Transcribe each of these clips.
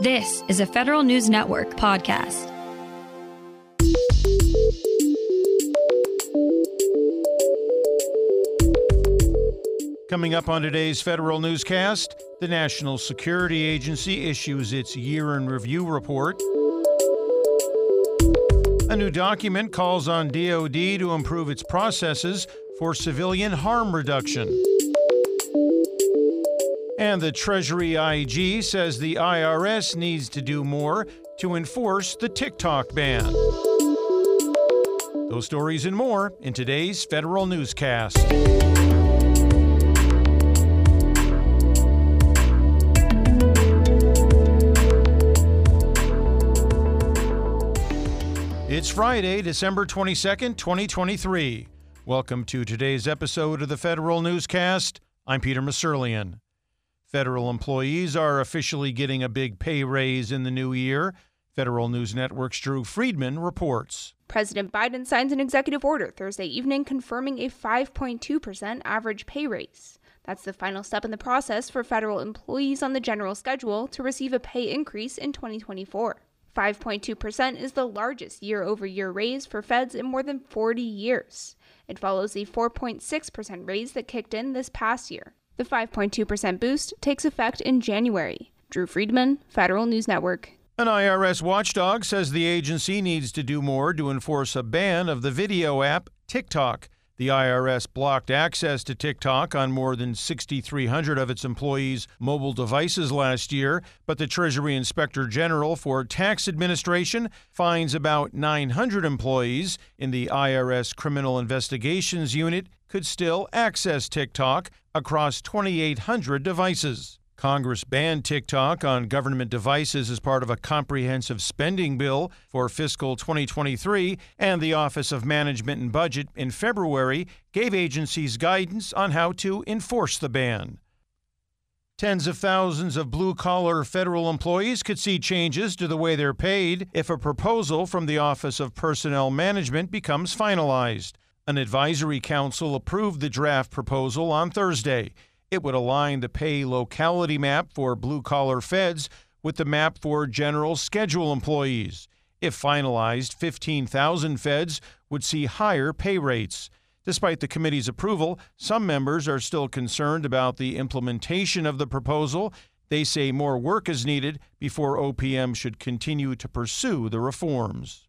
This is a Federal News Network podcast. Coming up on today's Federal Newscast, the National Security Agency issues its year in review report. A new document calls on DoD to improve its processes for civilian harm reduction. And the Treasury IG says the IRS needs to do more to enforce the TikTok ban. Those stories and more in today's Federal Newscast. It's Friday, December 22nd, 2023. Welcome to today's episode of the Federal Newscast. I'm Peter Musurlian. Federal employees are officially getting a big pay raise in the new year. Federal News Network's Drew Friedman reports. President Biden signs an executive order Thursday evening confirming a 5.2% average pay raise. That's the final step in the process for federal employees on the general schedule to receive a pay increase in 2024. 5.2% is the largest year over year raise for feds in more than 40 years. It follows the 4.6% raise that kicked in this past year. The 5.2% boost takes effect in January. Drew Friedman, Federal News Network. An IRS watchdog says the agency needs to do more to enforce a ban of the video app TikTok. The IRS blocked access to TikTok on more than 6,300 of its employees' mobile devices last year, but the Treasury Inspector General for Tax Administration finds about 900 employees in the IRS Criminal Investigations Unit could still access TikTok across 2,800 devices. Congress banned TikTok on government devices as part of a comprehensive spending bill for fiscal 2023, and the Office of Management and Budget in February gave agencies guidance on how to enforce the ban. Tens of thousands of blue collar federal employees could see changes to the way they're paid if a proposal from the Office of Personnel Management becomes finalized. An advisory council approved the draft proposal on Thursday. It would align the pay locality map for blue collar feds with the map for general schedule employees. If finalized, 15,000 feds would see higher pay rates. Despite the committee's approval, some members are still concerned about the implementation of the proposal. They say more work is needed before OPM should continue to pursue the reforms.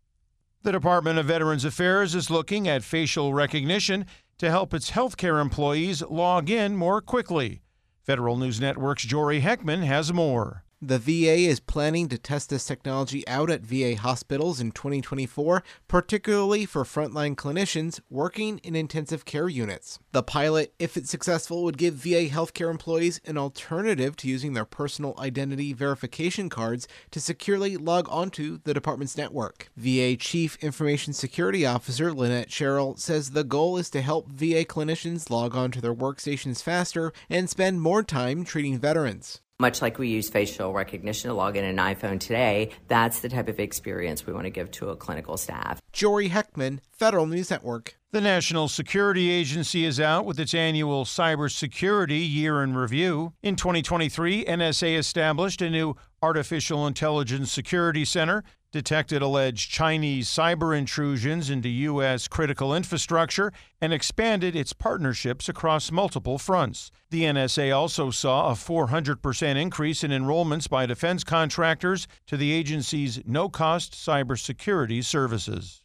The Department of Veterans Affairs is looking at facial recognition to help its healthcare employees log in more quickly. Federal News Network's Jory Heckman has more. The VA is planning to test this technology out at VA hospitals in 2024, particularly for frontline clinicians working in intensive care units. The pilot, if it's successful, would give VA healthcare employees an alternative to using their personal identity verification cards to securely log onto the department's network. VA Chief Information Security Officer Lynette Sherrill says the goal is to help VA clinicians log onto their workstations faster and spend more time treating veterans. Much like we use facial recognition to log in an iPhone today, that's the type of experience we want to give to a clinical staff. Jory Heckman, Federal News Network. The National Security Agency is out with its annual cybersecurity year in review. In 2023, NSA established a new Artificial Intelligence Security Center detected alleged Chinese cyber intrusions into U.S. critical infrastructure, and expanded its partnerships across multiple fronts. The NSA also saw a 400% increase in enrollments by defense contractors to the agency's no cost cybersecurity services.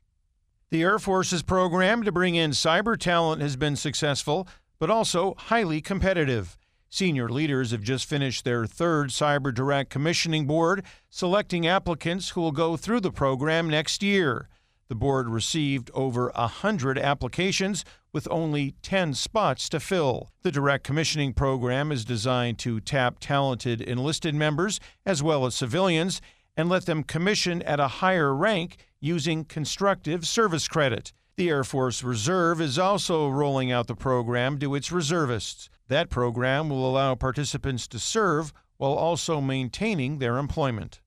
The Air Force's program to bring in cyber talent has been successful, but also highly competitive. Senior leaders have just finished their third Cyber Direct Commissioning Board, selecting applicants who will go through the program next year. The board received over 100 applications with only 10 spots to fill. The direct commissioning program is designed to tap talented enlisted members as well as civilians and let them commission at a higher rank using constructive service credit. The Air Force Reserve is also rolling out the program to its reservists. That program will allow participants to serve while also maintaining their employment.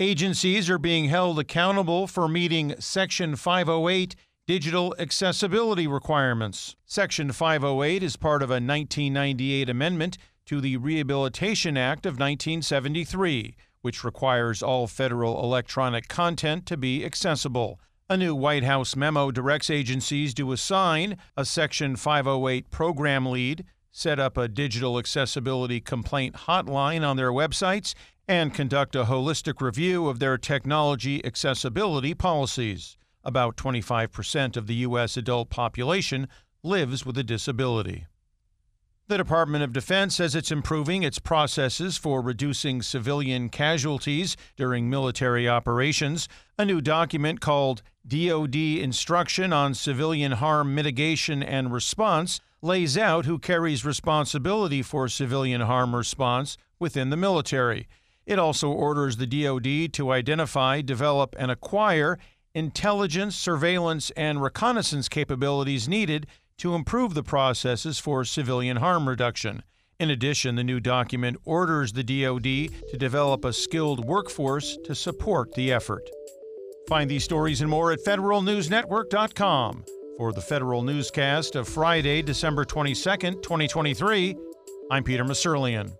Agencies are being held accountable for meeting Section 508 digital accessibility requirements. Section 508 is part of a 1998 amendment to the Rehabilitation Act of 1973, which requires all federal electronic content to be accessible. A new White House memo directs agencies to assign a Section 508 program lead, set up a digital accessibility complaint hotline on their websites, and conduct a holistic review of their technology accessibility policies. About 25% of the U.S. adult population lives with a disability. The Department of Defense says it's improving its processes for reducing civilian casualties during military operations. A new document called DoD Instruction on Civilian Harm Mitigation and Response lays out who carries responsibility for civilian harm response within the military. It also orders the DoD to identify, develop, and acquire intelligence, surveillance, and reconnaissance capabilities needed to improve the processes for civilian harm reduction. In addition, the new document orders the DoD to develop a skilled workforce to support the effort. Find these stories and more at federalnewsnetwork.com. For the Federal Newscast of Friday, December 22nd, 2023, I'm Peter Musurlian.